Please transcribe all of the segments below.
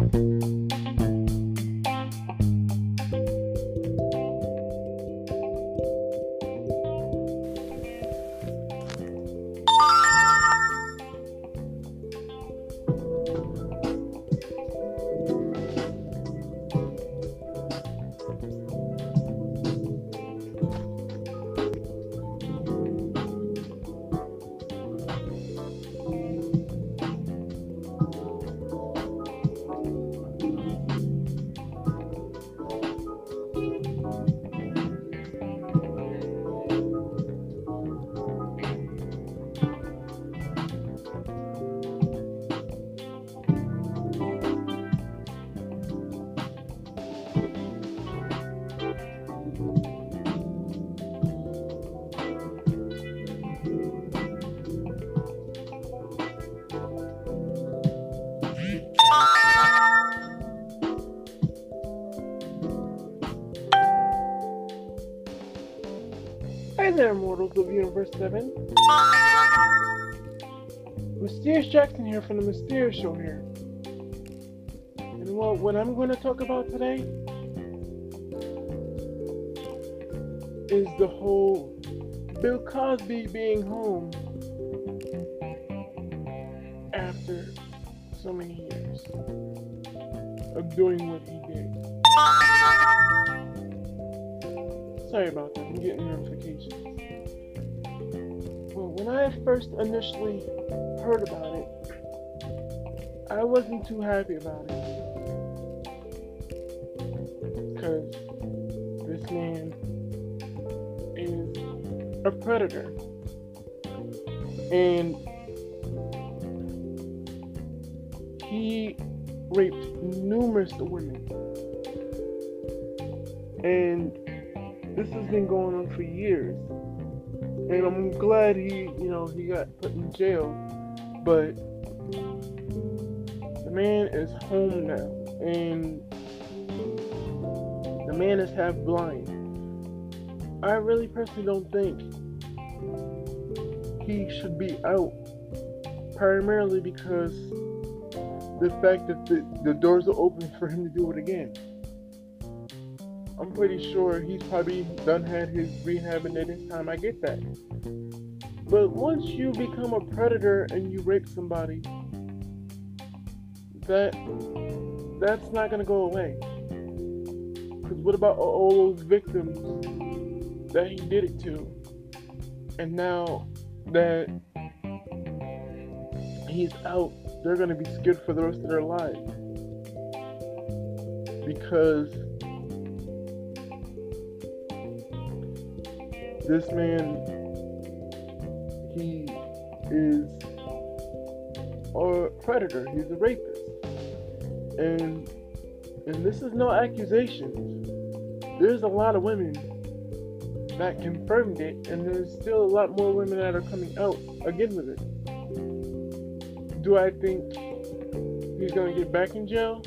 Hi mortals of Universe 7. Mysterious Jackson here from the Mysterious Show here. And well, what I'm going to talk about today is the whole Bill Cosby being home first initially heard about it, I wasn't too happy about it. Because this man is a predator. And he raped numerous women. And this has been going on for years. And I'm glad he, you know, he got put in jail. But the man is home now. And the man is half blind. I really personally don't think he should be out. Primarily because the fact that the, the doors are open for him to do it again. I'm pretty sure he's probably done had his rehabbing at this time. I get that. But once you become a predator and you rape somebody, that that's not gonna go away. Cause what about all those victims that he did it to? And now that he's out, they're gonna be scared for the rest of their lives. Because this man he is a predator he's a rapist. And and this is no accusation. There's a lot of women that confirmed it and there's still a lot more women that are coming out again with it. Do i think he's going to get back in jail?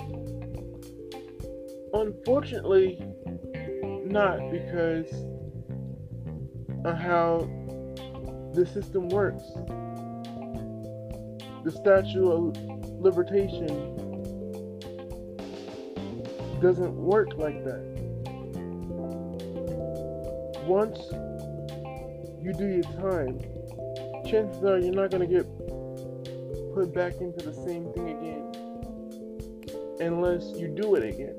Unfortunately not because on how the system works. The Statue of libertation doesn't work like that. Once you do your time, chances are you're not going to get put back into the same thing again unless you do it again.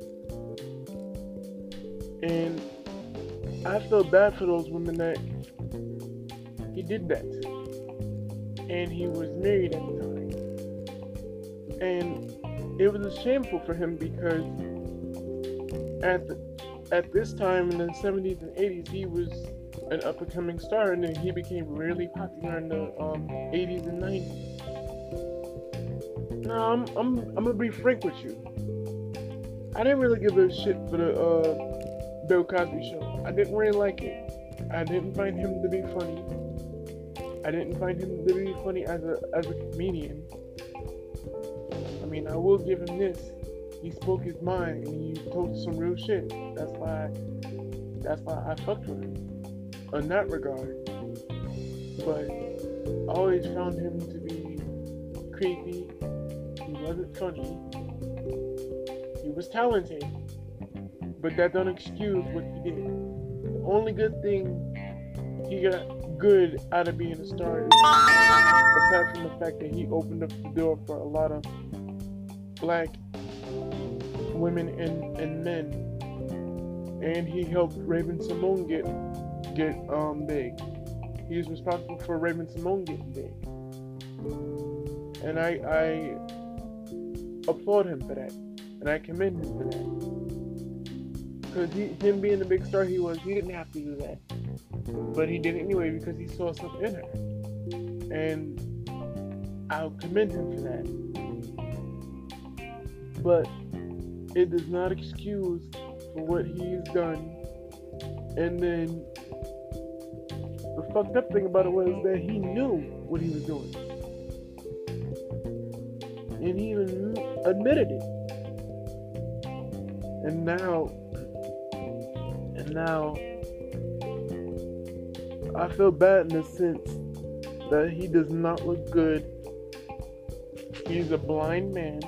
And I feel bad for those women that he did that. And he was married at the time. And it was shameful for him because at the, at this time in the 70s and 80s, he was an up and coming star, and then he became really popular in the um, 80s and 90s. Now, I'm, I'm, I'm gonna be frank with you. I didn't really give a shit for the uh, Bill Cosby show. I didn't really like it. I didn't find him to be funny. I didn't find him to be funny as a as a comedian. I mean, I will give him this. He spoke his mind and he told some real shit. That's why that's why I fucked with him in that regard. But I always found him to be creepy. He wasn't funny. He was talented, but that don't excuse what he did. The only good thing he got good out of being a star aside from the fact that he opened up the door for a lot of black women and, and men, and he helped Raven-Symoné get get um big. He was responsible for Raven-Symoné getting big, and I I applaud him for that, and I commend him for that. Because him being the big star he was, he didn't have to do that, but he did it anyway because he saw something in her, and I'll commend him for that. But it does not excuse for what he's done. And then the fucked up thing about it was that he knew what he was doing. And he even admitted it. And now, and now, I feel bad in the sense that he does not look good. He's a blind man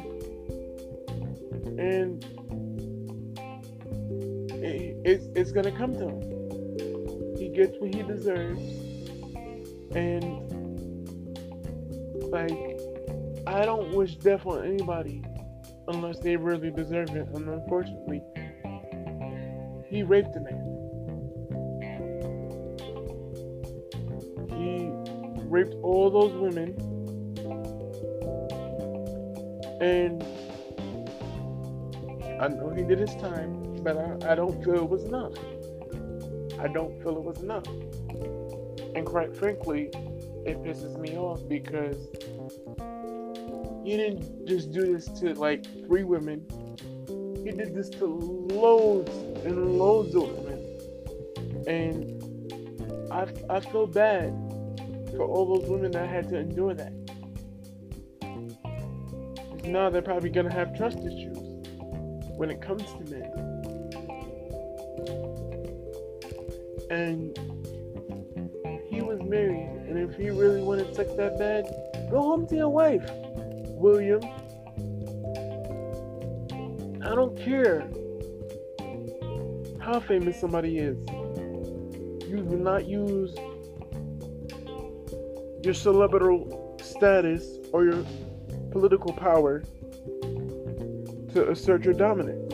and it, it's it's gonna come to him. He gets what he deserves, and like I don't wish death on anybody unless they really deserve it. And unfortunately, he raped a man. He raped all those women and I know he did his time, but I, I don't feel it was enough. I don't feel it was enough. And quite frankly, it pisses me off because he didn't just do this to like three women. He did this to loads and loads of women. And I, I feel bad for all those women that had to endure that. Now they're probably gonna have trust issues when it comes to men. And he was married, and if he really wanted sex that bad, go home to your wife, William. I don't care how famous somebody is. You do not use your celebrity status or your political power to assert your dominance.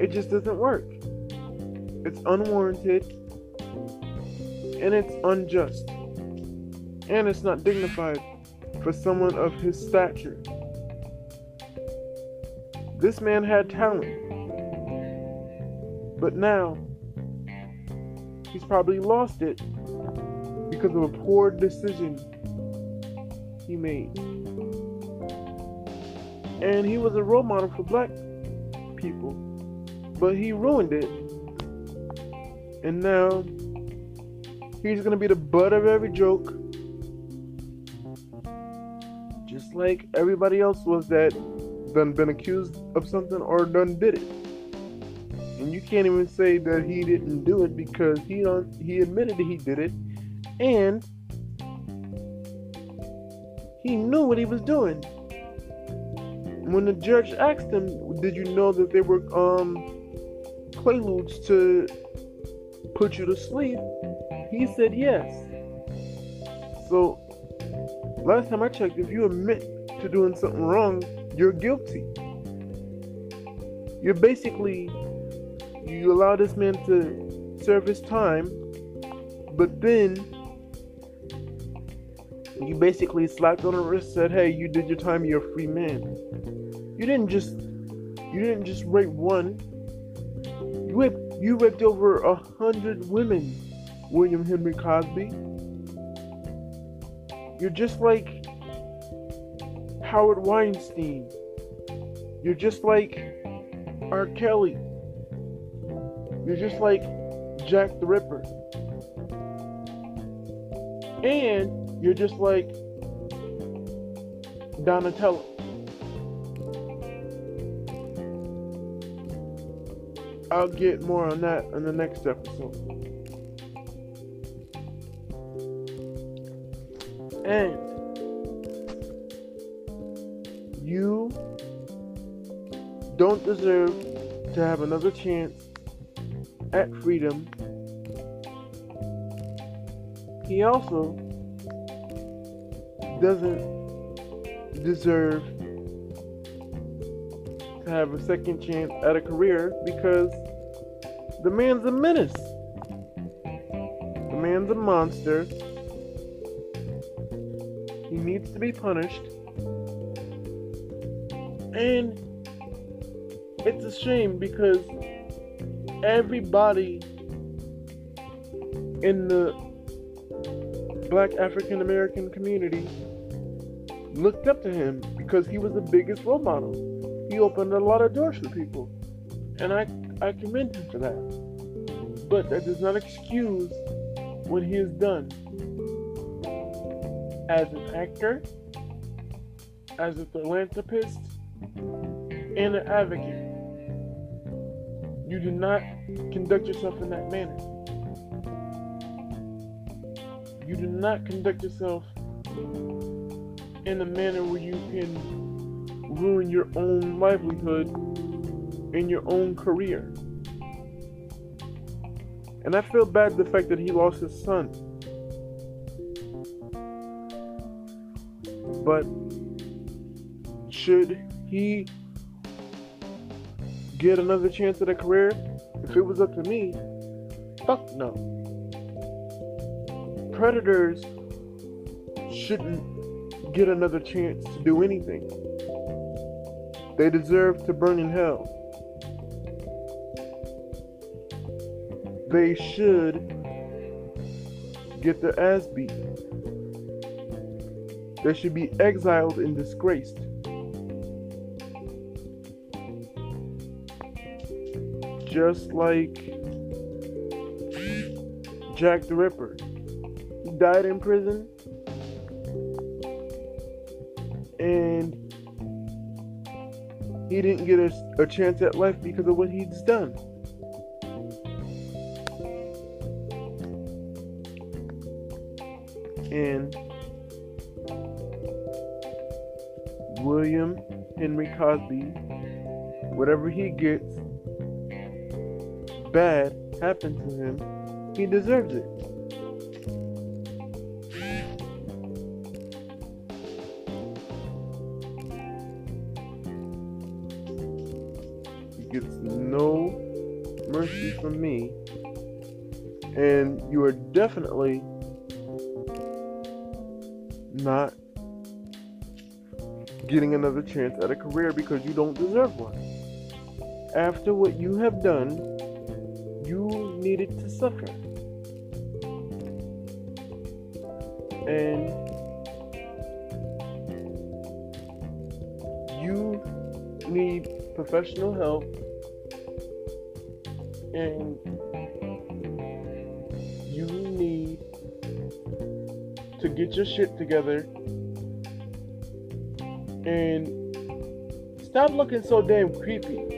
It just doesn't work. It's unwarranted and it's unjust. And it's not dignified for someone of his stature. This man had talent. But now, he's probably lost it because of a poor decision he made and he was a role model for black people, but he ruined it. And now he's gonna be the butt of every joke, just like everybody else was that done been accused of something or done did it. And you can't even say that he didn't do it because he don't he admitted that he did it and he knew what he was doing when the judge asked him, "Did you know that they were um quaaludes to put you to sleep?" He said yes. So last time I checked, if you admit to doing something wrong, you're guilty. You're basically you allow this man to serve his time, but then you basically slapped on the wrist, said, "Hey, you did your time. You're a free man." You didn't just you didn't just rape one. You raped you raped over a hundred women, William Henry Cosby. You're just like Howard Weinstein. You're just like R. Kelly. You're just like Jack the Ripper. And you're just like Donatello. I'll get more on that in the next episode. And you don't deserve to have another chance at freedom. He also doesn't deserve to have a second chance at a career because the man's a menace. The man's a monster. He needs to be punished. And it's a shame because everybody in the black African American community looked up to him because he was the biggest role model. He opened a lot of doors for people. And I, I commend him for that. But that does not excuse what he has done as an actor, as a philanthropist, and an advocate. You do not conduct yourself in that manner. You do not conduct yourself in a manner where you can ruin your own livelihood and your own career. And I feel bad the fact that he lost his son. But should he get another chance at a career? If it was up to me, fuck no. Predators shouldn't get another chance to do anything. They deserve to burn in hell. They should get their ass beat. They should be exiled and disgraced. Just like Jack the Ripper. He died in prison and he didn't get a, a chance at life because of what he's done. And William Henry Cosby, whatever he gets, bad happened to him, he deserves it. He gets no mercy from me, and you are definitely not getting another chance at a career because you don't deserve one. After what you have done, needed to suffer. And you need professional help and you need to get your shit together and stop looking so damn creepy.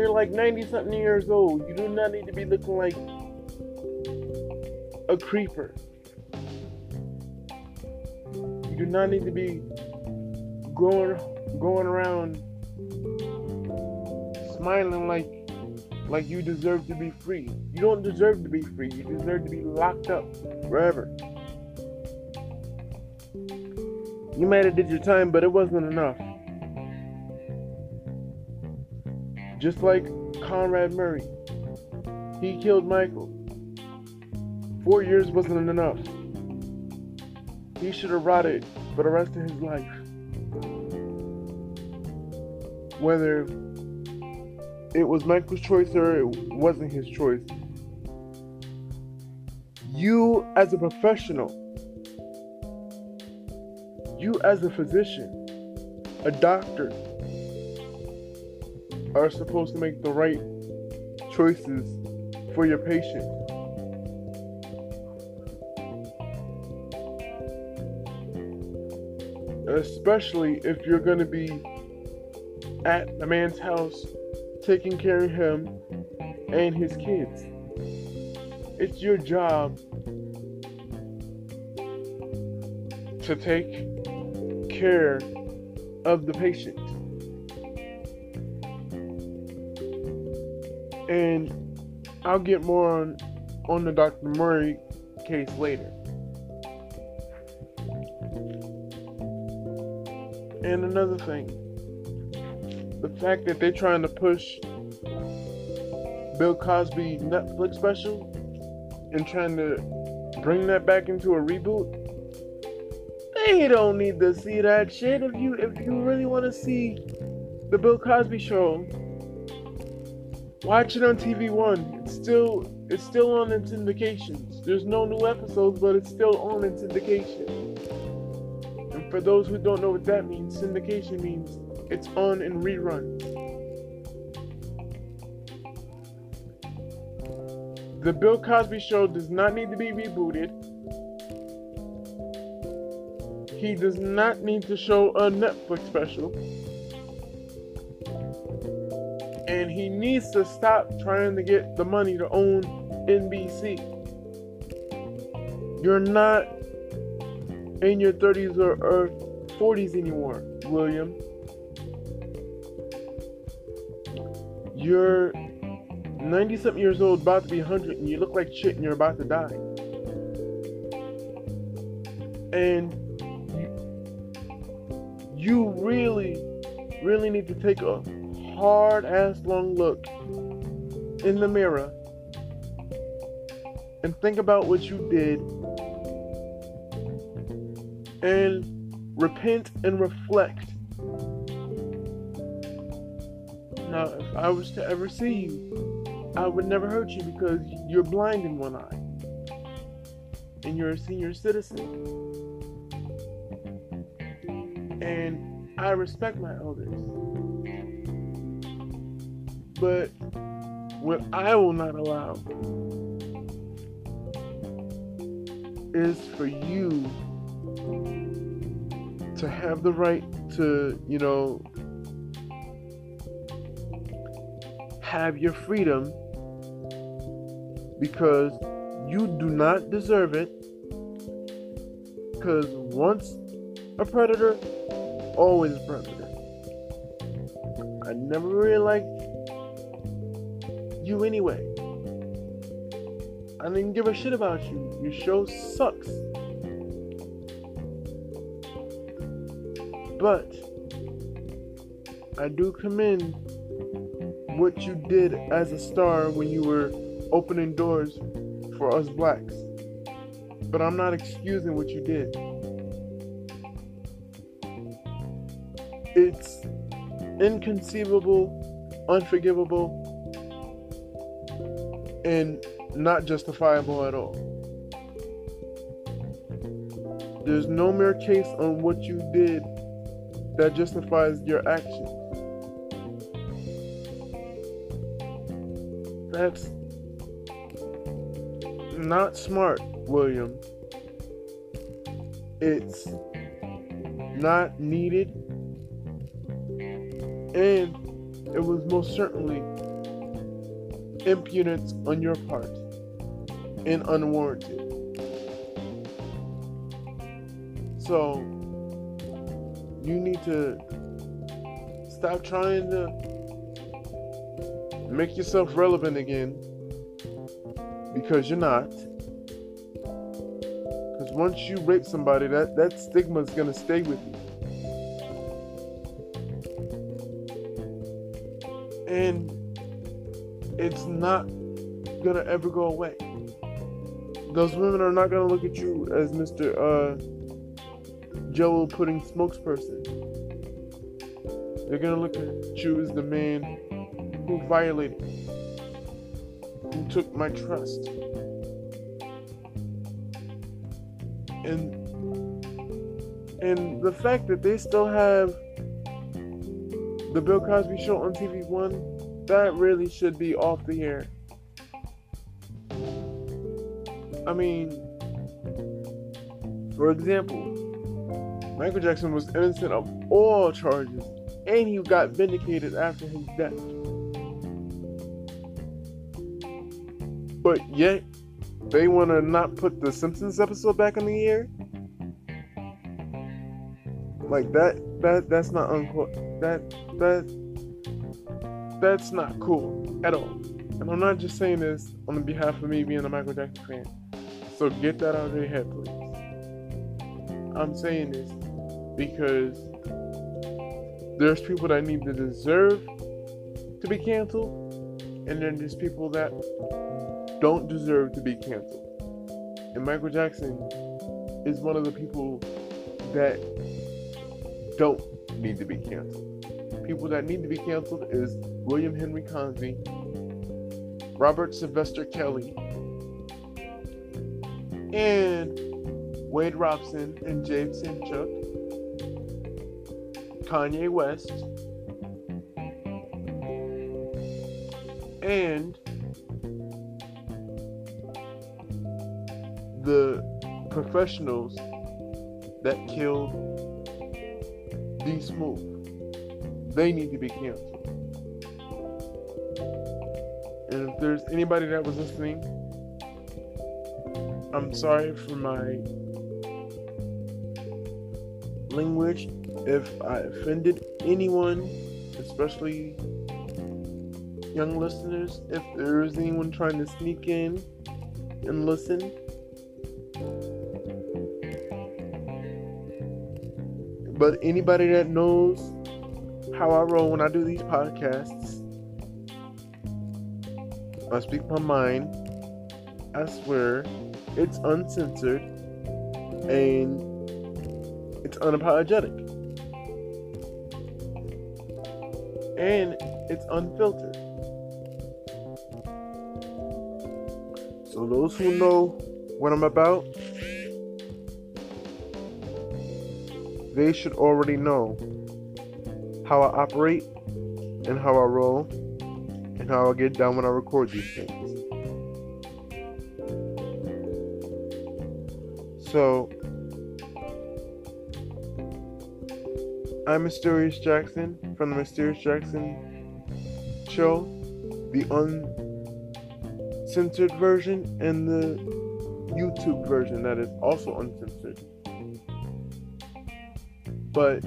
You're like 90 something years old. You do not need to be looking like a creeper. You do not need to be going going around smiling like like you deserve to be free. You don't deserve to be free. You deserve to be locked up forever. You might have did your time, but it wasn't enough. Just like Conrad Murray, he killed Michael. Four years wasn't enough. He should have rotted for the rest of his life. Whether it was Michael's choice or it wasn't his choice. You, as a professional, you, as a physician, a doctor, are supposed to make the right choices for your patient. Especially if you're going to be at the man's house taking care of him and his kids. It's your job to take care of the patient. And I'll get more on on the Dr. Murray case later. And another thing, the fact that they're trying to push Bill Cosby Netflix special and trying to bring that back into a reboot. They don't need to see that shit. If you if you really want to see the Bill Cosby show, watch it on TV One. It's still it's still on in syndications. There's no new episodes, but it's still on in syndication. And for those who don't know what that means, syndication means it's on in reruns. The Bill Cosby Show does not need to be rebooted. He does not need to show a Netflix special. And he needs to stop trying to get the money to own NBC. You're not in your 30s or, or 40s anymore, William. You're 90 something years old, about to be 100, and you look like shit and you're about to die. And you, you really, really need to take a hard ass long look in the mirror and think about what you did and repent and reflect. Now, if I was to ever see you, I would never hurt you because you're blind in one eye and you're a senior citizen. And I respect my elders. But what I will not allow is for you to have the right to, you know, have your freedom because you do not deserve it. Because once a predator, always a predator. I never really liked you anyway. I didn't give a shit about you. Your show sucks. But I do commend what you did as a star when you were opening doors for us blacks. But I'm not excusing what you did. It's inconceivable, unforgivable, and not justifiable at all. There's no mere case on what you did that justifies your actions. That's not smart, William. It's not needed. And it was most certainly impudence on your part and unwarranted. So, you need to stop trying to make yourself relevant again because you're not. Because once you rape somebody, that, that stigma is going to stay with you. It's not to ever go away. Those women are not to look at you as Mr. Uh, Jello pudding spokesperson. They're to look at you as the man who violated who took my trust. And and the fact that they still have the Bill Cosby show on TV one, that really should be off the air. I mean, for example, Michael Jackson was innocent of all charges and he got vindicated after his death. But yet, they want to not put the Simpsons episode back in the air. Like that, that that's not unquote. That that that's not cool at all. And I'm not just saying this on behalf of me being a Michael Jackson fan. So get that out of your head, please. I'm saying this because there's people that need to deserve to be canceled, and then there's people that don't deserve to be canceled. And Michael Jackson is one of the people that don't need to be canceled. People that need to be canceled is William Henry Cosby, Robert Sylvester Kelly, and Wade Robson and James Shinchuk, Kanye West, and the professionals that killed D Smooth. They need to be canceled. And if there's anybody that was listening, I'm sorry for my language if I offended anyone, especially young listeners. If there is anyone trying to sneak in and listen, but anybody that knows how I roll when I do these podcasts, I speak my mind. I swear it's uncensored and it's unapologetic. And it's unfiltered. So, those who know what I'm about, they should already know how I operate and how I roll how I get down when I record these things. So, I'm Mysterious Jackson from the Mysterious Jackson show, the uncensored version, and the YouTube version that is also uncensored. But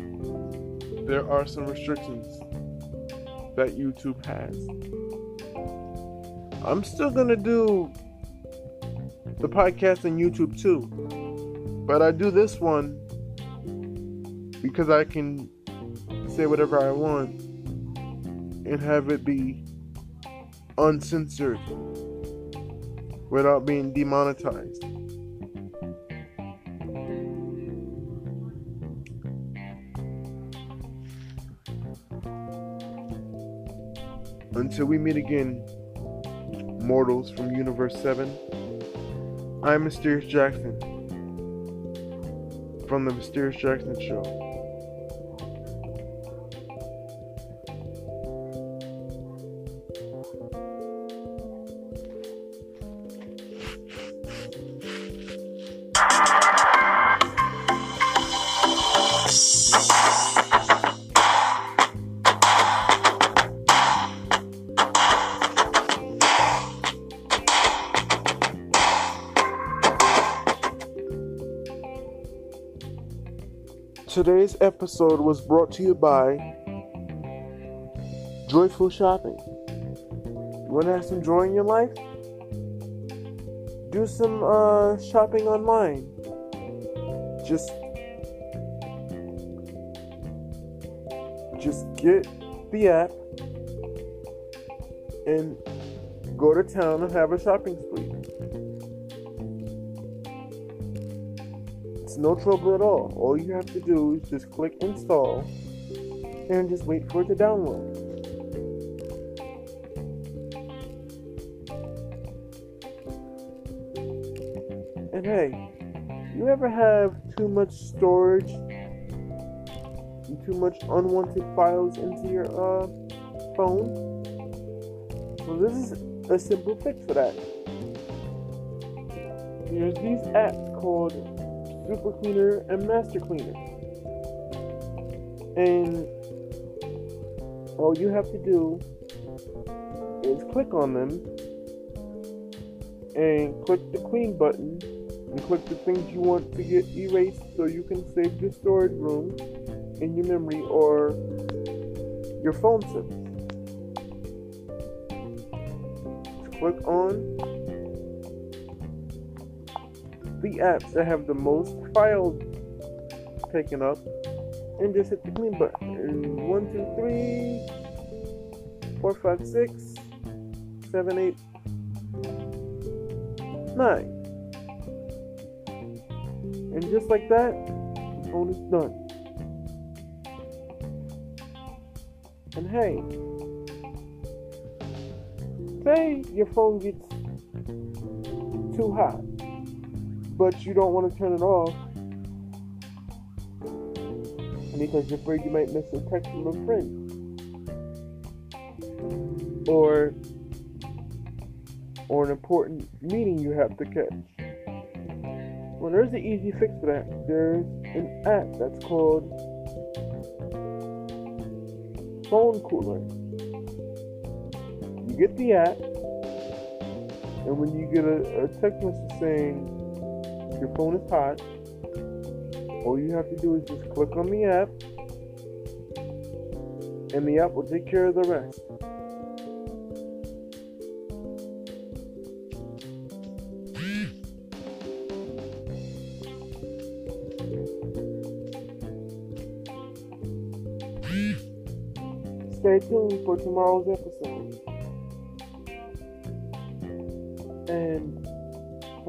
there are some restrictions that YouTube has. I'm still gonna do the podcast on YouTube too, but I do this one because I can say whatever I want and have it be uncensored without being demonetized. Until we meet again, mortals from Universe 7, I'm Mysterious Jackson from The Mysterious Jackson Show. Episode was brought to you by Joyful Shopping. You want to have some joy in your life? Do some uh, shopping online. Just, just get the app and go to town and have a shopping spree. No trouble at all. All you have to do is just click install and just wait for it to download. And hey, you ever have too much storage and too much unwanted files into your uh, phone? Well, this is a simple fix for that. There's these apps called Super Cleaner and Master Cleaner. And all you have to do is click on them and click the clean button and click the things you want to get erased so you can save your storage room in your memory or your phone SIM. click on the apps that have the most files taken up and just hit the clean button. One, two, three, four, five, six, seven, eight, nine. And just like that, the phone is done. And hey, say your phone gets too hot, but you don't want to turn it off because you're afraid you might miss a text from a friend. Or or an important meeting you have to catch. Well, there's an easy fix for that. There's an app that's called Phone Cooler. You get the app, and when you get a, a text message saying your phone is hot, all you have to do is just click on the app, and the app will take care of the rest. Stay tuned for tomorrow's episode.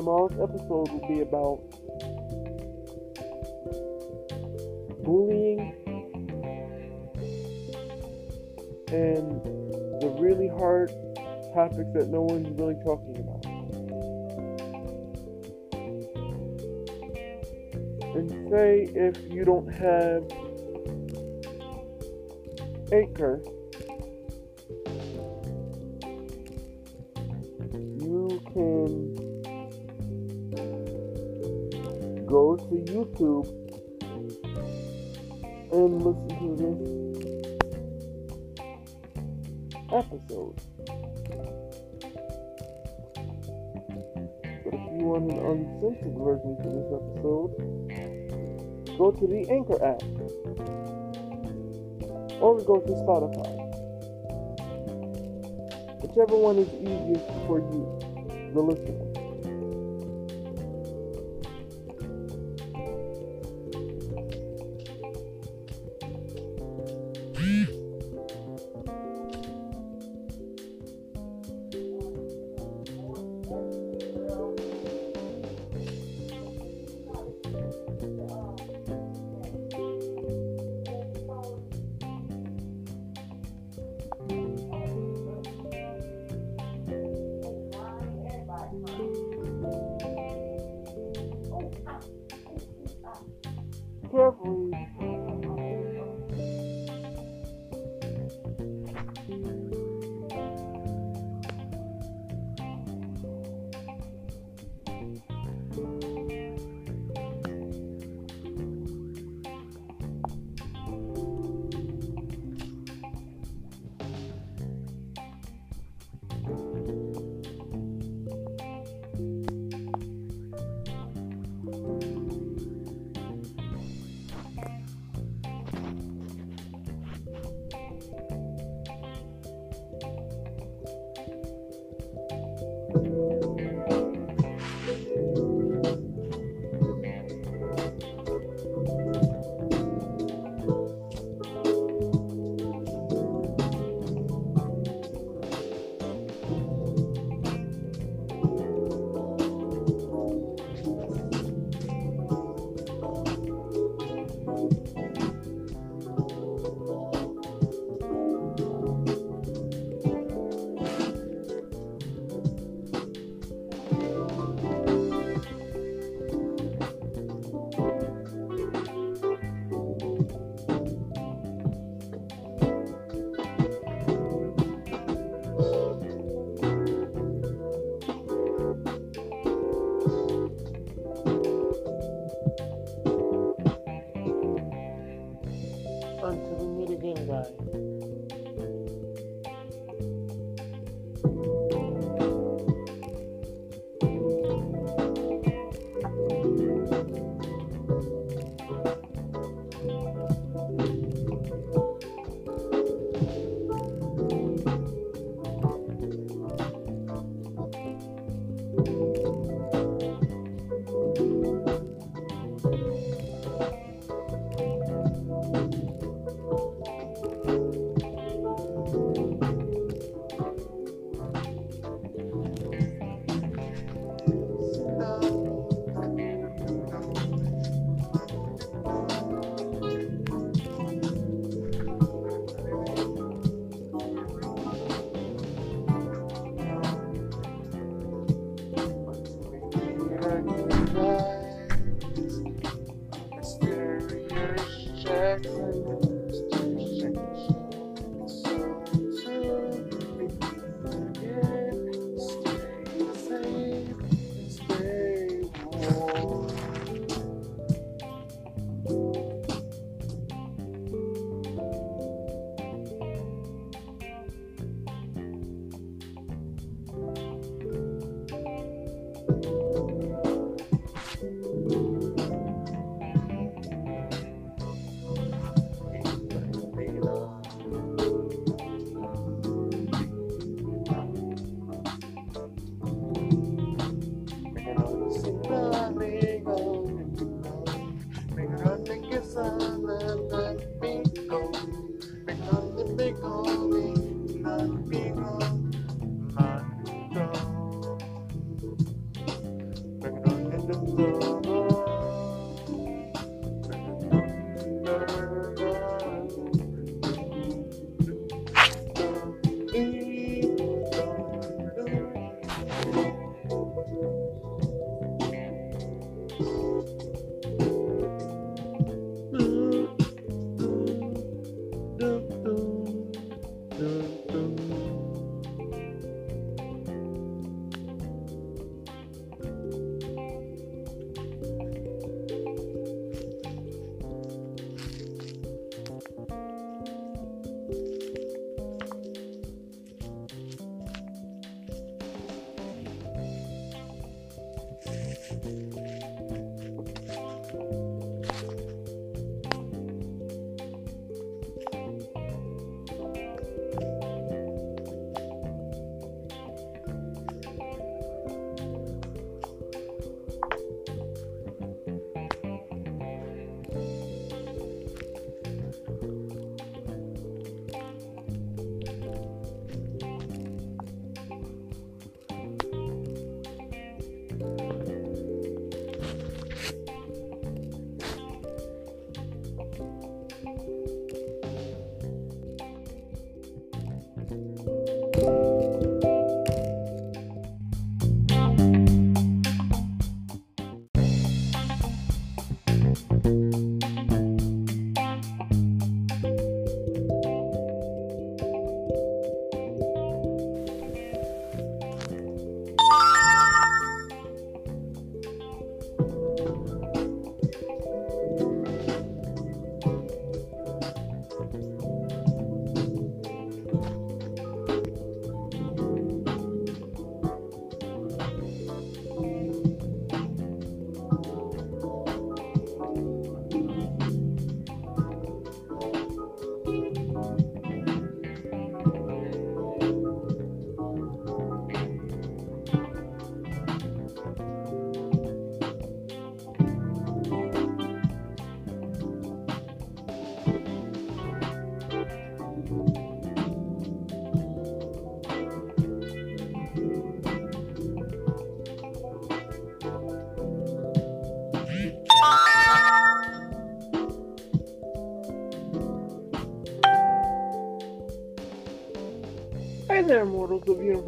Tomorrow's episode will be about bullying and the really hard topics that no one's really talking about. And say if you don't have Anchor, you can go to YouTube and listen to this episode. But if you want an uncensored version to this episode, go to the Anchor app or go to Spotify. Whichever one is easiest for you, the listener.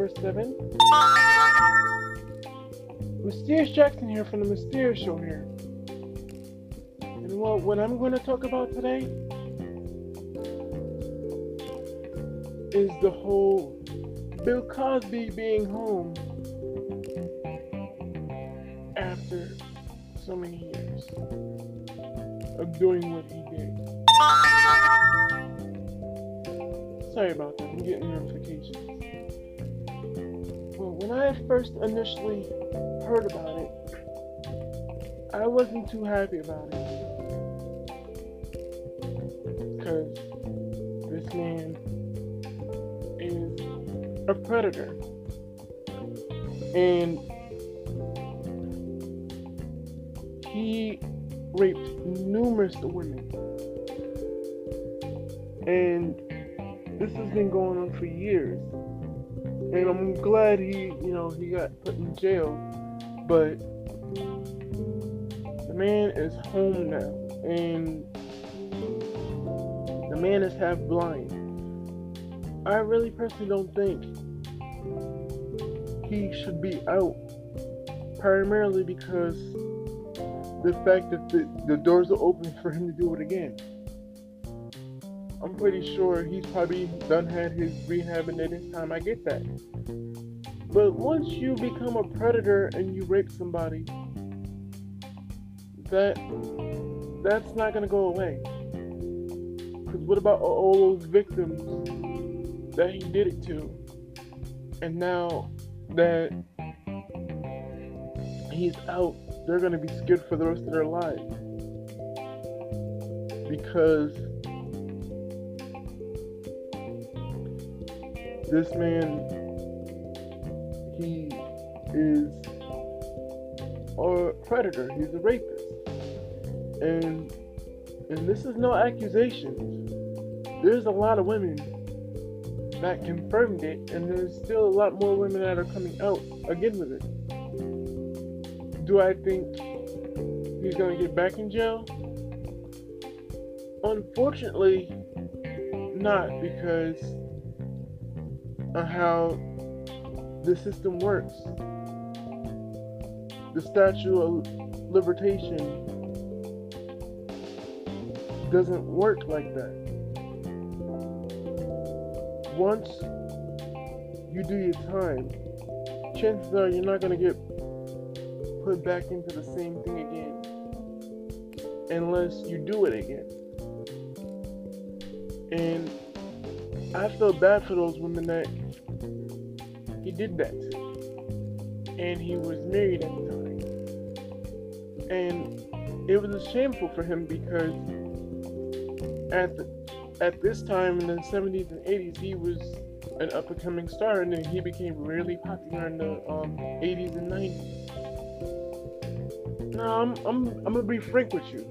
Of Universe 7. Ah! Mysterious Jackson here from the Mysterious Show here. And well, what I'm going to talk about today is the whole Bill Cosby being home after so many years of doing what he did. Ah! Sorry about that, I'm getting notifications. First initially heard about it, I wasn't too happy about it. Because this man is a predator. And he raped numerous women. And this has been going on for years. And I'm glad he, you know, he got put in jail. But the man is home now. And the man is half blind. I really personally don't think he should be out. Primarily because the fact that the, the doors are open for him to do it again. I'm pretty sure he's probably done had his rehab and at his time. I get that. But once you become a predator and you rape somebody, that that's not gonna go away. Cause what about all those victims that he did it to? And now that he's out, they're gonna be scared for the rest of their lives. Because this man he is a predator he's a rapist and and this is no accusation there's a lot of women that confirmed it, and there's still a lot more women that are coming out again with it. Do I think he's gonna get back in jail? Unfortunately, not because of how the system works. The statute of libertation doesn't work like that. Once you do your time, chances are you're not going to get put back into the same thing again unless you do it again. And I feel bad for those women that he did that. And he was married at the time. And it was shameful for him because at the, at this time in the 70s and 80s, he was an up and coming star, and then he became really popular in the um, 80s and 90s. No, I'm, I'm, I'm gonna be frank with you.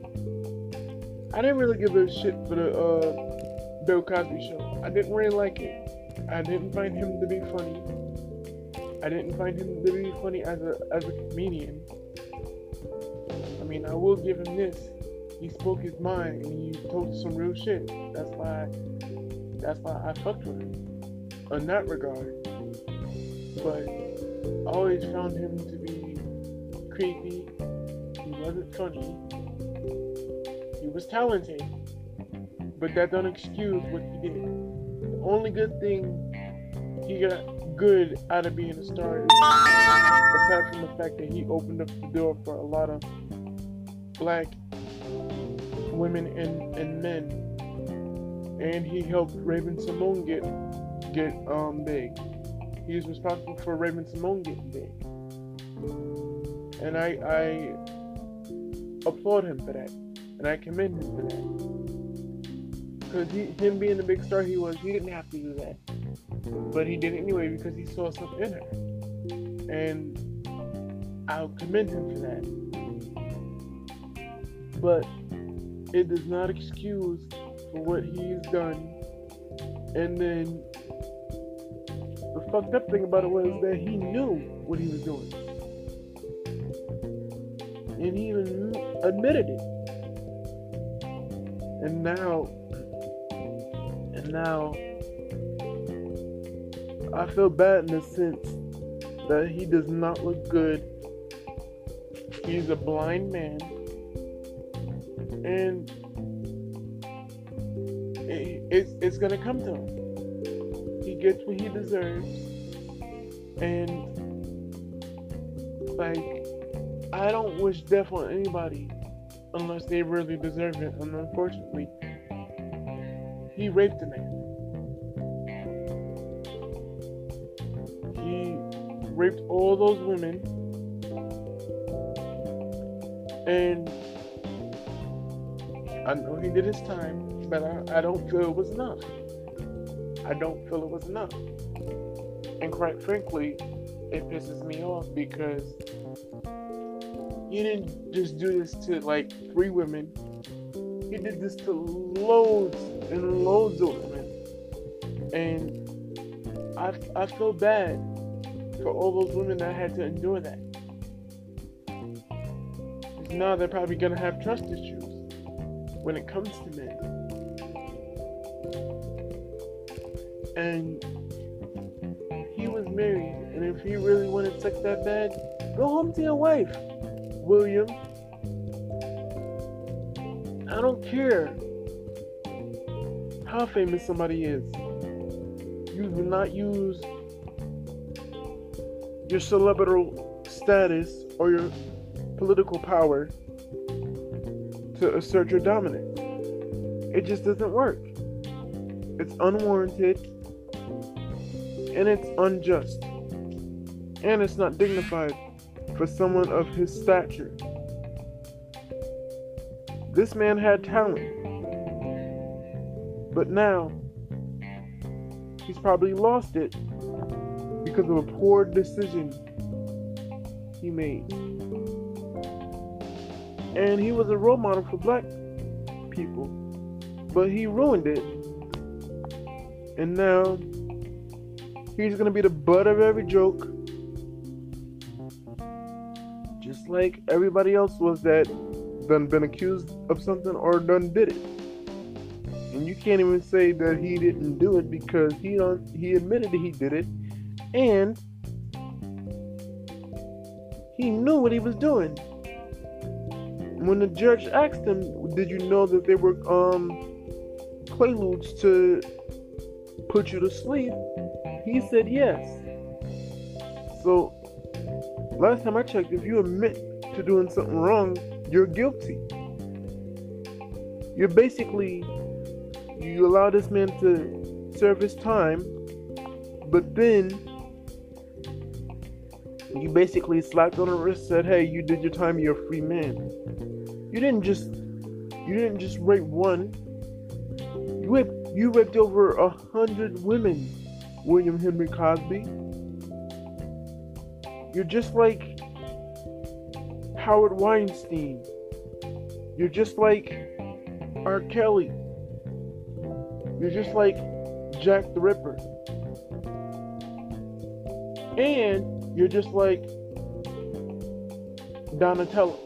I didn't really give a shit for the uh, Bill Cosby show. I didn't really like it. I didn't find him to be funny. I didn't find him be funny as a as a comedian. I mean, I will give him this. He spoke his mind and he told some real shit. That's why that's why I fucked with him in that regard. But I always found him to be creepy. He wasn't funny. He was talented. But that don't excuse what he did. The only good thing he got good out of being a star is aside from the fact that he opened up the door for a lot of black women and, and men. And he helped Raven-Symoné get get um big. He's responsible for Raven-Symoné getting big. And I I applaud him for that. And I commend him for that. Because he, him being the big star he was, he didn't have to do that. But he did it anyway because he saw something in her. And I'll commend him for that. But it does not excuse for what he's done. And then the fucked up thing about it was that he knew what he was doing. And he even admitted it. And now, now, I feel bad in the sense that he does not look good. He's a blind man. And it, it's, it's gonna come to him. He gets what he deserves. And, like, I don't wish death on anybody unless they really deserve it. And unfortunately, he raped a man. He raped all those women. And I know he did his time, but I, I don't feel it was enough. I don't feel it was enough. And quite frankly, it pisses me off because he didn't just do this to like three women. He did this to loads and loads of women. And I, I feel bad for all those women that had to endure that. now they're probably gonna have trust issues when it comes to men. And he was married, and if he really wanted sex that bad, go home to your wife, William. I don't care how famous somebody is. You do not use your celebrity status or your political power to assert your dominance. It just doesn't work. It's unwarranted and it's unjust. And it's not dignified for someone of his stature. This man had talent. But now, he's probably lost it because of a poor decision he made. And he was a role model for black people, but he ruined it. And now He's gonna be the butt of every joke. Just like everybody else was that done been accused of something or done did it. And you can't even say that he didn't do it because he don't he admitted that he did it and he knew what he was doing. When the judge asked him, "Did you know that they were um quaaludes to put you to sleep?" He said yes. So last time I checked, if you admit to doing something wrong, you're guilty. You're basically you allow this man to serve his time, but then you basically slapped on the wrist, said, "Hey, you did your time. You're a free man." You didn't just you didn't just rape one. You raped you raped over a hundred women, William Henry Cosby. You're just like Howard Weinstein. You're just like R. Kelly. You're just like Jack the Ripper. And you're just like Donatello.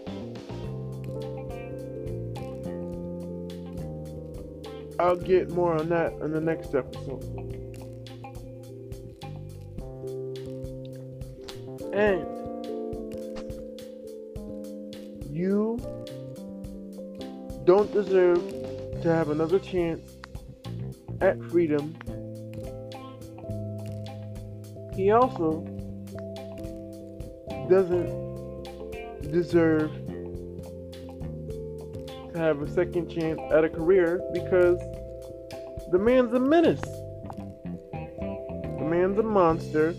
I'll get more on that in the next episode. And you don't deserve to have another chance at freedom. He also doesn't deserve to have a second chance at a career because the man's a menace. The man's a monster.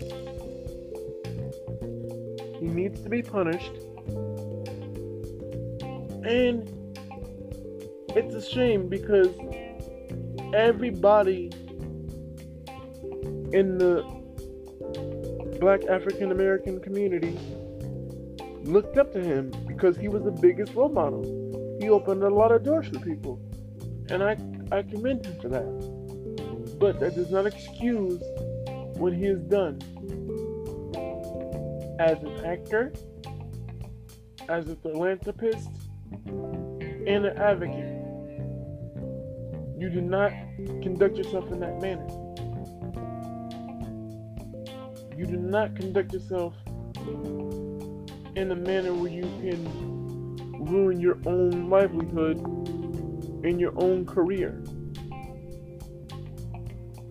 He needs to be punished. And it's a shame because everybody in the black African American community looked up to him because he was the biggest role model. He opened a lot of doors for people. And I, I commend him for that. But that does not excuse what he has done as an actor, as a philanthropist, an advocate. You do not conduct yourself in that manner. You do not conduct yourself in a manner where you can ruin your own livelihood and your own career.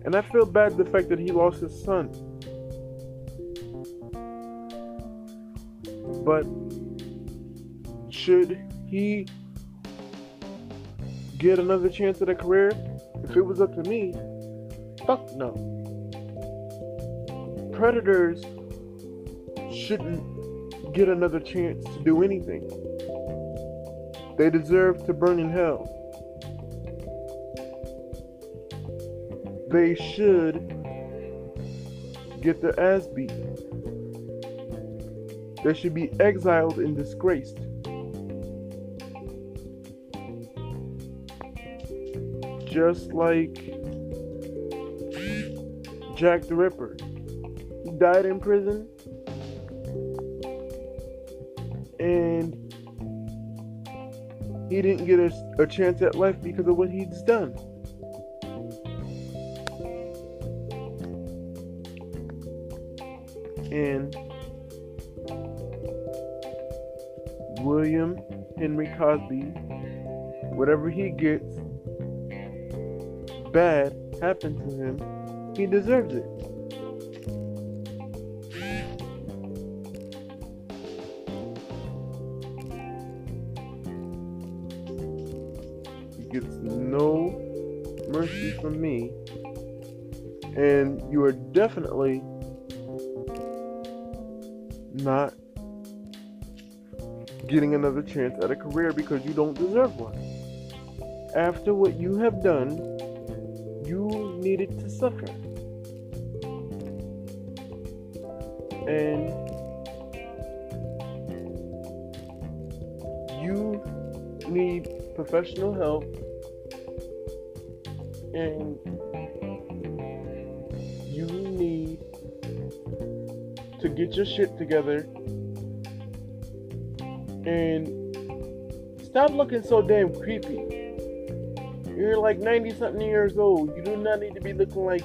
And I feel bad the fact that he lost his son. But should he get another chance at a career? If it was up to me, fuck no. Predators shouldn't get another chance to do anything. They deserve to burn in hell. They should get their ass beat. They should be exiled and disgraced. Just like Jack the Ripper. He died in prison and he didn't get a, a chance at life because of what he's done. And William Henry Cosby, whatever he gets bad happened to him, he deserves it. He gets no mercy from me, and you are definitely not getting another chance at a career because you don't deserve one. After what you have done, And you need professional help and you need to get your shit together and stop looking so damn creepy. You're like 90 something years old. You do not need to be looking like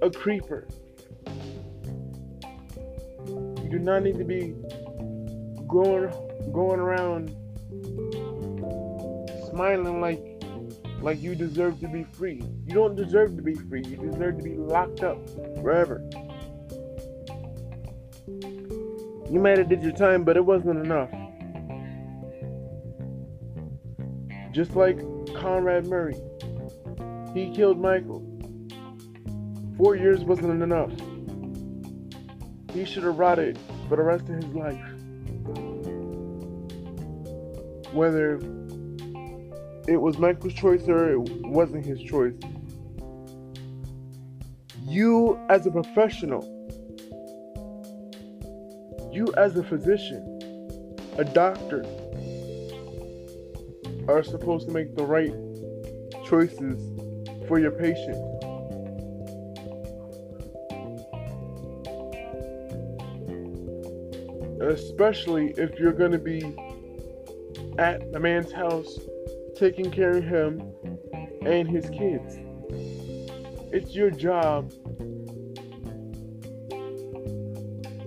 a creeper. You do not need to be going going around smiling like like you deserve to be free. You don't deserve to be free. You deserve to be locked up forever. You might have did your time, but it wasn't enough. Just like Conrad Murray. He killed Michael. Four years wasn't enough. He should have rotted for the rest of his life. Whether it was Michael's choice or it wasn't his choice. You, as a professional, you, as a physician, a doctor, are supposed to make the right choices for your patient. Especially if you're going to be at the man's house taking care of him and his kids. It's your job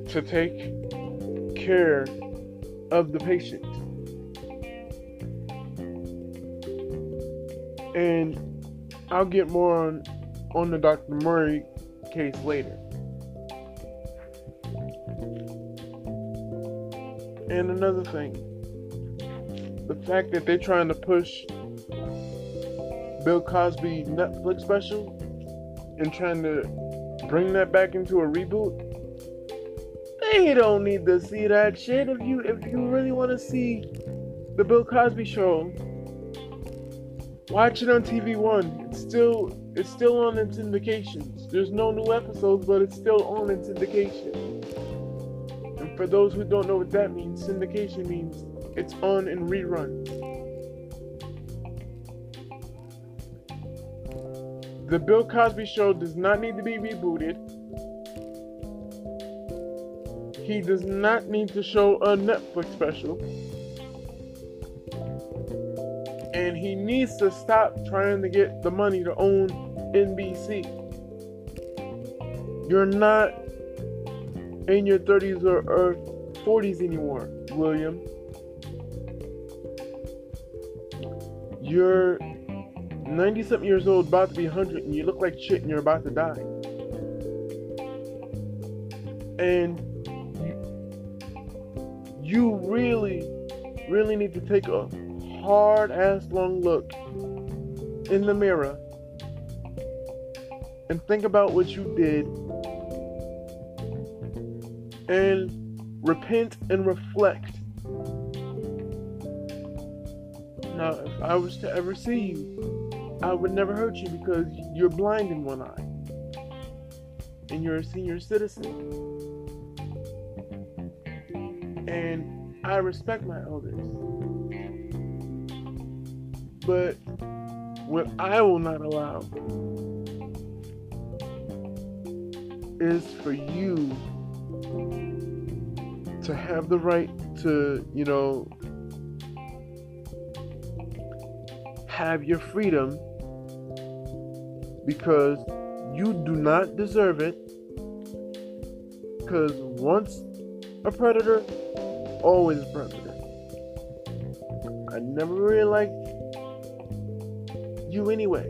to take care of the patient. And I'll get more on on the Dr. Murray case later. And another thing, the fact that they're trying to push Bill Cosby Netflix special and trying to bring that back into a reboot. They don't need to see that shit. If you if you really want to see the Bill Cosby show, watch it on TV One. It's still it's still on its syndications. There's no new episodes, but it's still on its syndication. And for those who don't know what that means, syndication means it's on in reruns. The Bill Cosby show does not need to be rebooted. He does not need to show a Netflix special. And he needs to stop trying to get the money to own NBC. You're not in your 30s or, or 40s anymore, William. You're 90 something years old, about to be 100, and you look like shit and you're about to die. And you, you really, really need to take a hard ass long look in the mirror and think about what you did and repent and reflect. Now, if I was to ever see you, I would never hurt you because you're blind in one eye and you're a senior citizen. And I respect my elders. But what I will not allow is for you to have the right to, you know, have your freedom because you do not deserve it. Because once a predator, always a predator. I never really liked you anyway.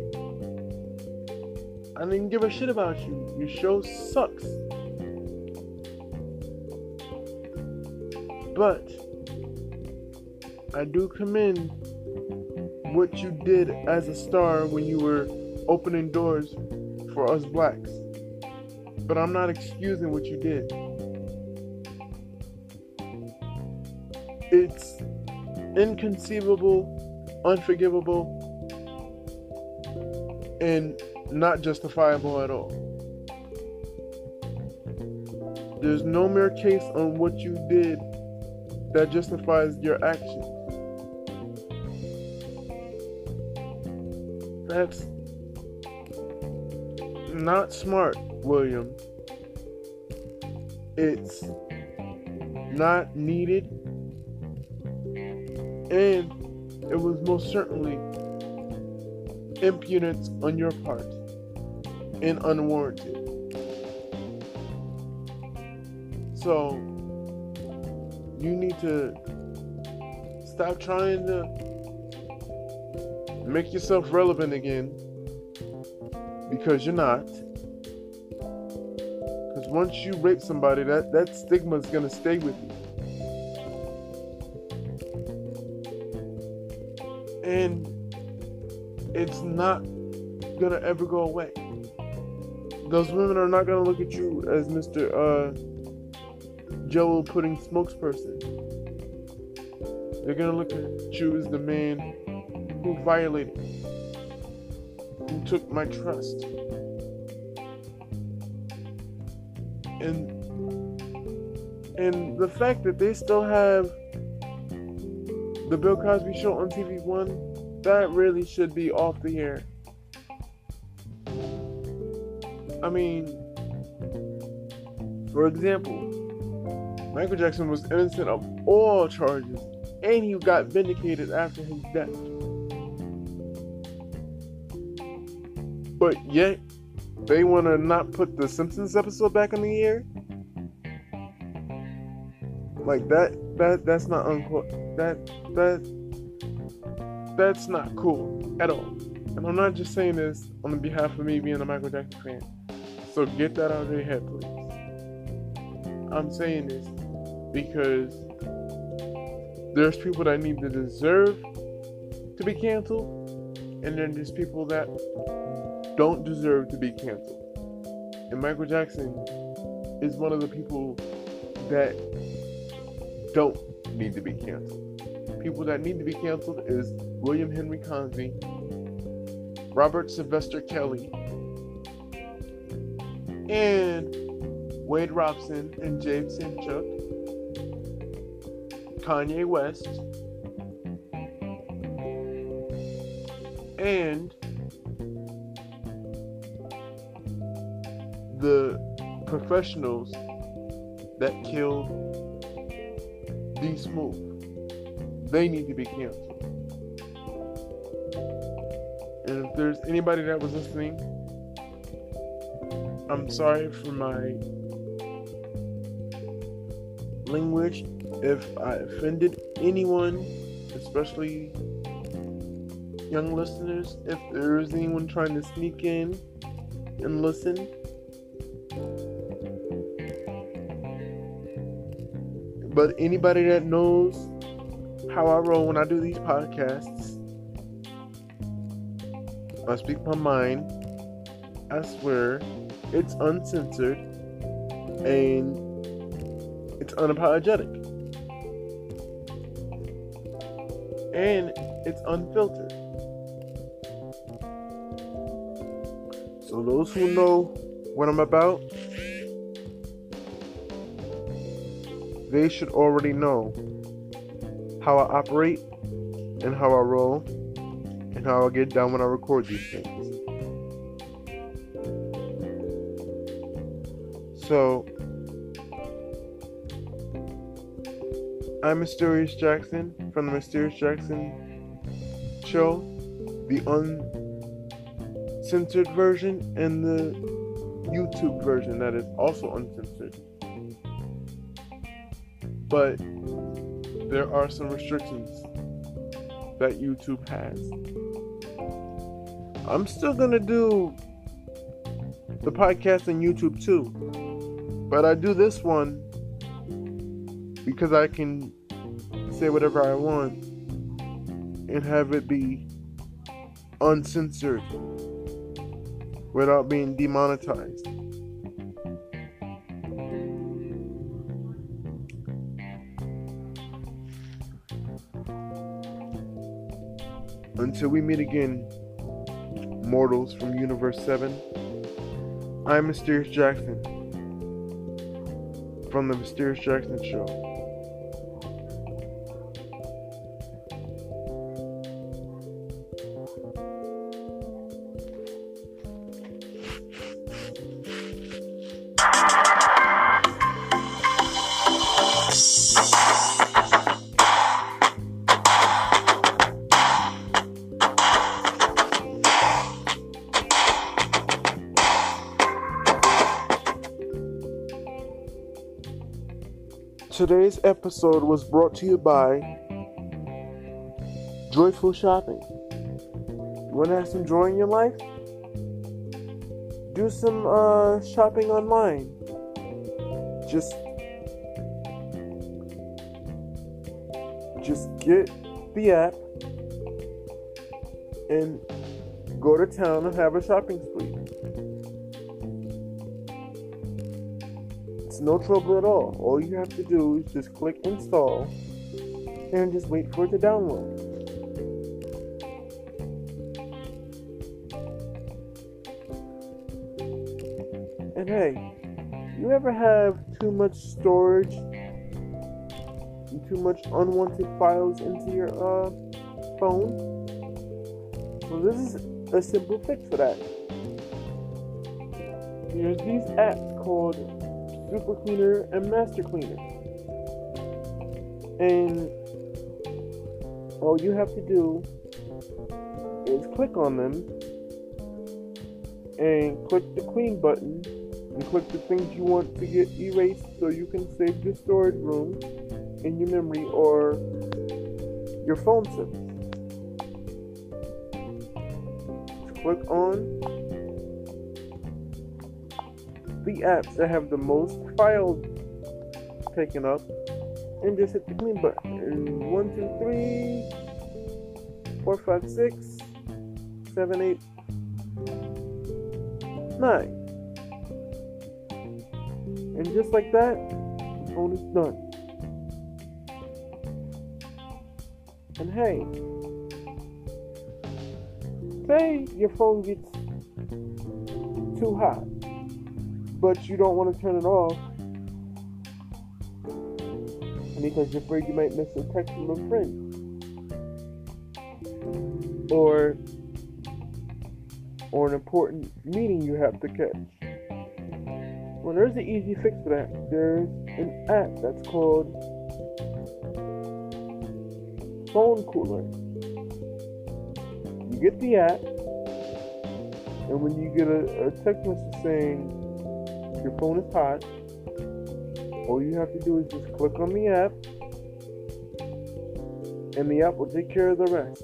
I didn't give a shit about you. Your show sucks. But I do commend what you did as a star when you were opening doors for us blacks. But I'm not excusing what you did. It's inconceivable, unforgivable, and not justifiable at all. There's no mere case on what you did that justifies your action. That's not smart, William. it's not needed, and it was most certainly impudence on your part and unwarranted. So you need to stop trying to make yourself relevant again because you're not. Because once you rape somebody, that, that stigma is going to stay with you. And it's not to ever go away. Those women are not to look at you as Mr. Uh, Jello pudding spokesperson. They're to look at you as the man who violated, who took my trust. And and the fact that they still have the Bill Cosby show on TV one, that really should be off the air. I mean, for example, Michael Jackson was innocent of all charges, and he got vindicated after his death. But yet, they want to not put the Simpsons episode back in the air. Like that, that that's not unquote. That that that's not cool at all. And I'm not just saying this on behalf of me being a Michael Jackson fan. So get that out of your head, please. I'm saying this because there's people that need to deserve to be canceled, and then there's people that don't deserve to be canceled. And Michael Jackson is one of the people that don't need to be canceled. People that need to be canceled is William Henry Cosby, Robert Sylvester Kelly, and Wade Robson and James Safechuck, Kanye West, and the professionals that killed D Smooth. They need to be canceled. And if there's anybody that was listening, I'm sorry for my language if I offended anyone, especially young listeners. If there is anyone trying to sneak in and listen, but anybody that knows how I roll when I do these podcasts, I speak my mind. I swear it's uncensored and it's unapologetic. And it's unfiltered. So those who know what I'm about, they should already know how I operate and how I roll and how I get down when I record these things. So, I'm Mysterious Jackson from the Mysterious Jackson show, the uncensored version and the YouTube version that is also uncensored. But there are some restrictions that YouTube has. I'm still gonna do the podcast on YouTube too, but I do this one because I can say whatever I want and have it be uncensored without being demonetized. Until we meet again, mortals from Universe 7, I'm Mysterious Jackson from The Mysterious Jackson Show. Today's episode was brought to you by Joyful Shopping. You want to have some joy in your life? Do some uh, shopping online. Just just get the app and go to town and have a shopping spree. No trouble at all. All you have to do is just click install and just wait for it to download. And hey, you ever have too much storage and too much unwanted files into your uh, phone? Well, this is a simple fix for that. There's these apps called Super Cleaner and Master Cleaner. And all you have to do is click on them and click the clean button and click the things you want to get erased so you can save your storage room in your memory or your phone. Just click on the apps that have the most files taken up and just hit the clean button. And one, two, three, four, five, six, seven, eight, nine. And just like that, the phone is done. And hey, say your phone gets too hot, but you don't want to turn it off. Because you're afraid you might miss a text from a friend. Or or an important meeting you have to catch. Well, there's an easy fix for that. There's an app that's called Phone Cooler. You get the app, and when you get a, a text message saying your phone is hot, all you have to do is just click on the app, and the app will take care of the rest.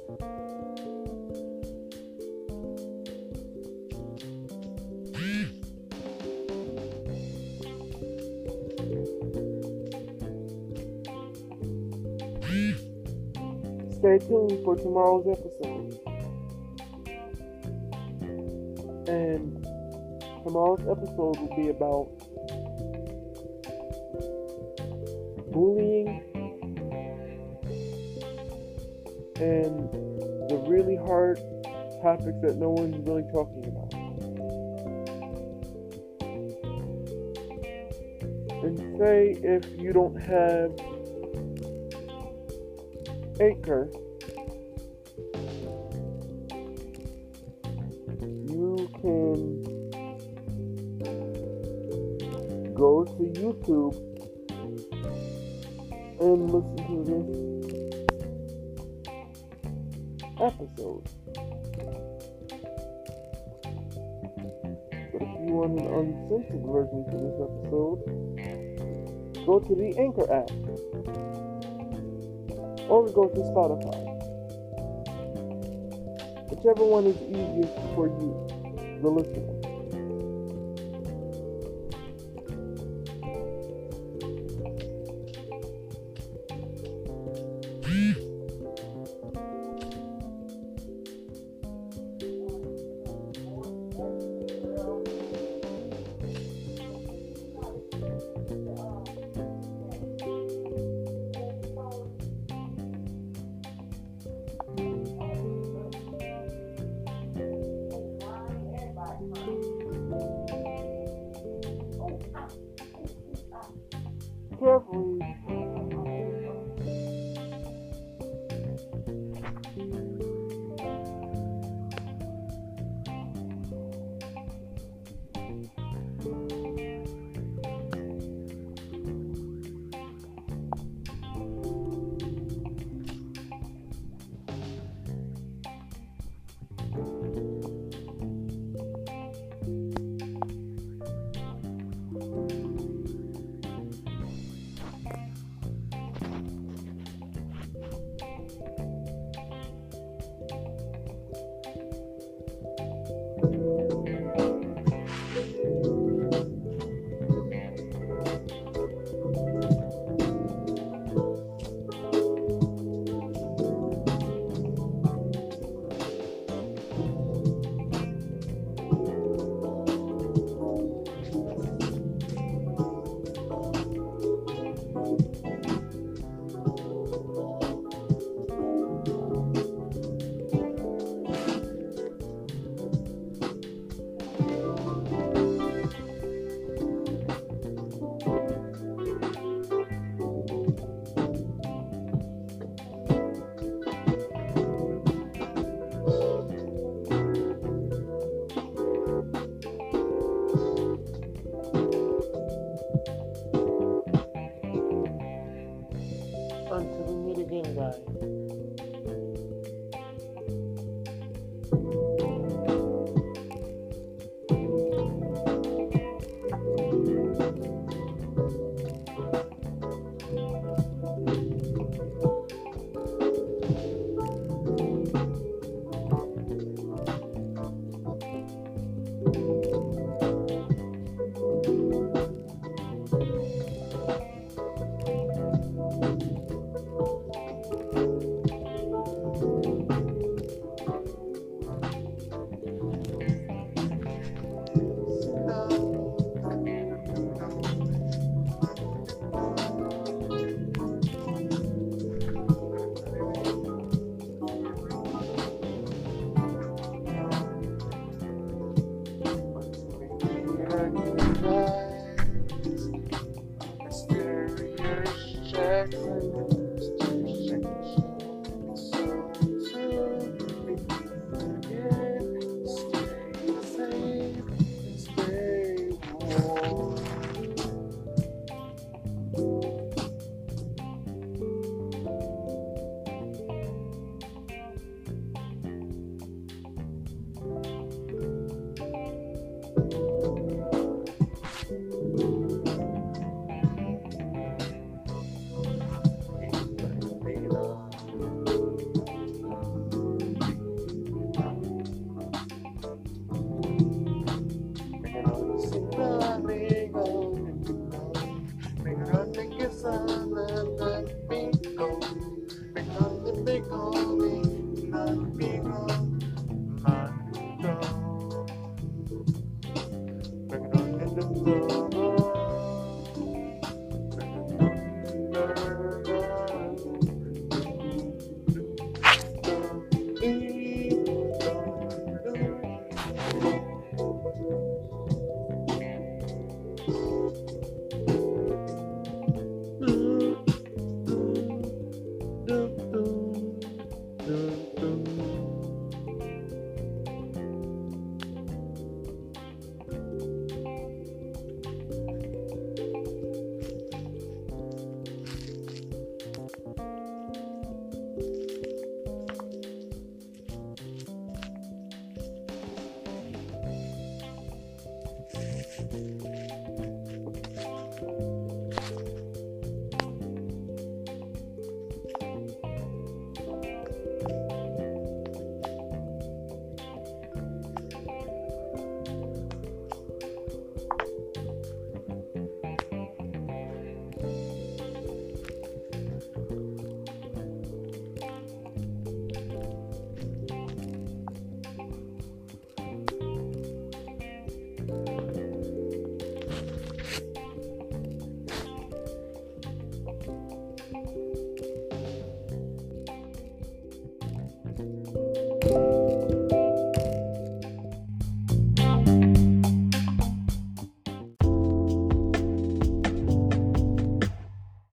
Stay tuned for tomorrow's tomorrow's episode will be about bullying and the really hard topics that no one's really talking about. And say if you don't have Anchor, you can YouTube and listen to this episode. But if you want an uncensored version to this episode, go to the Anchor app or go to Spotify. Whichever one is easiest for you, the listener.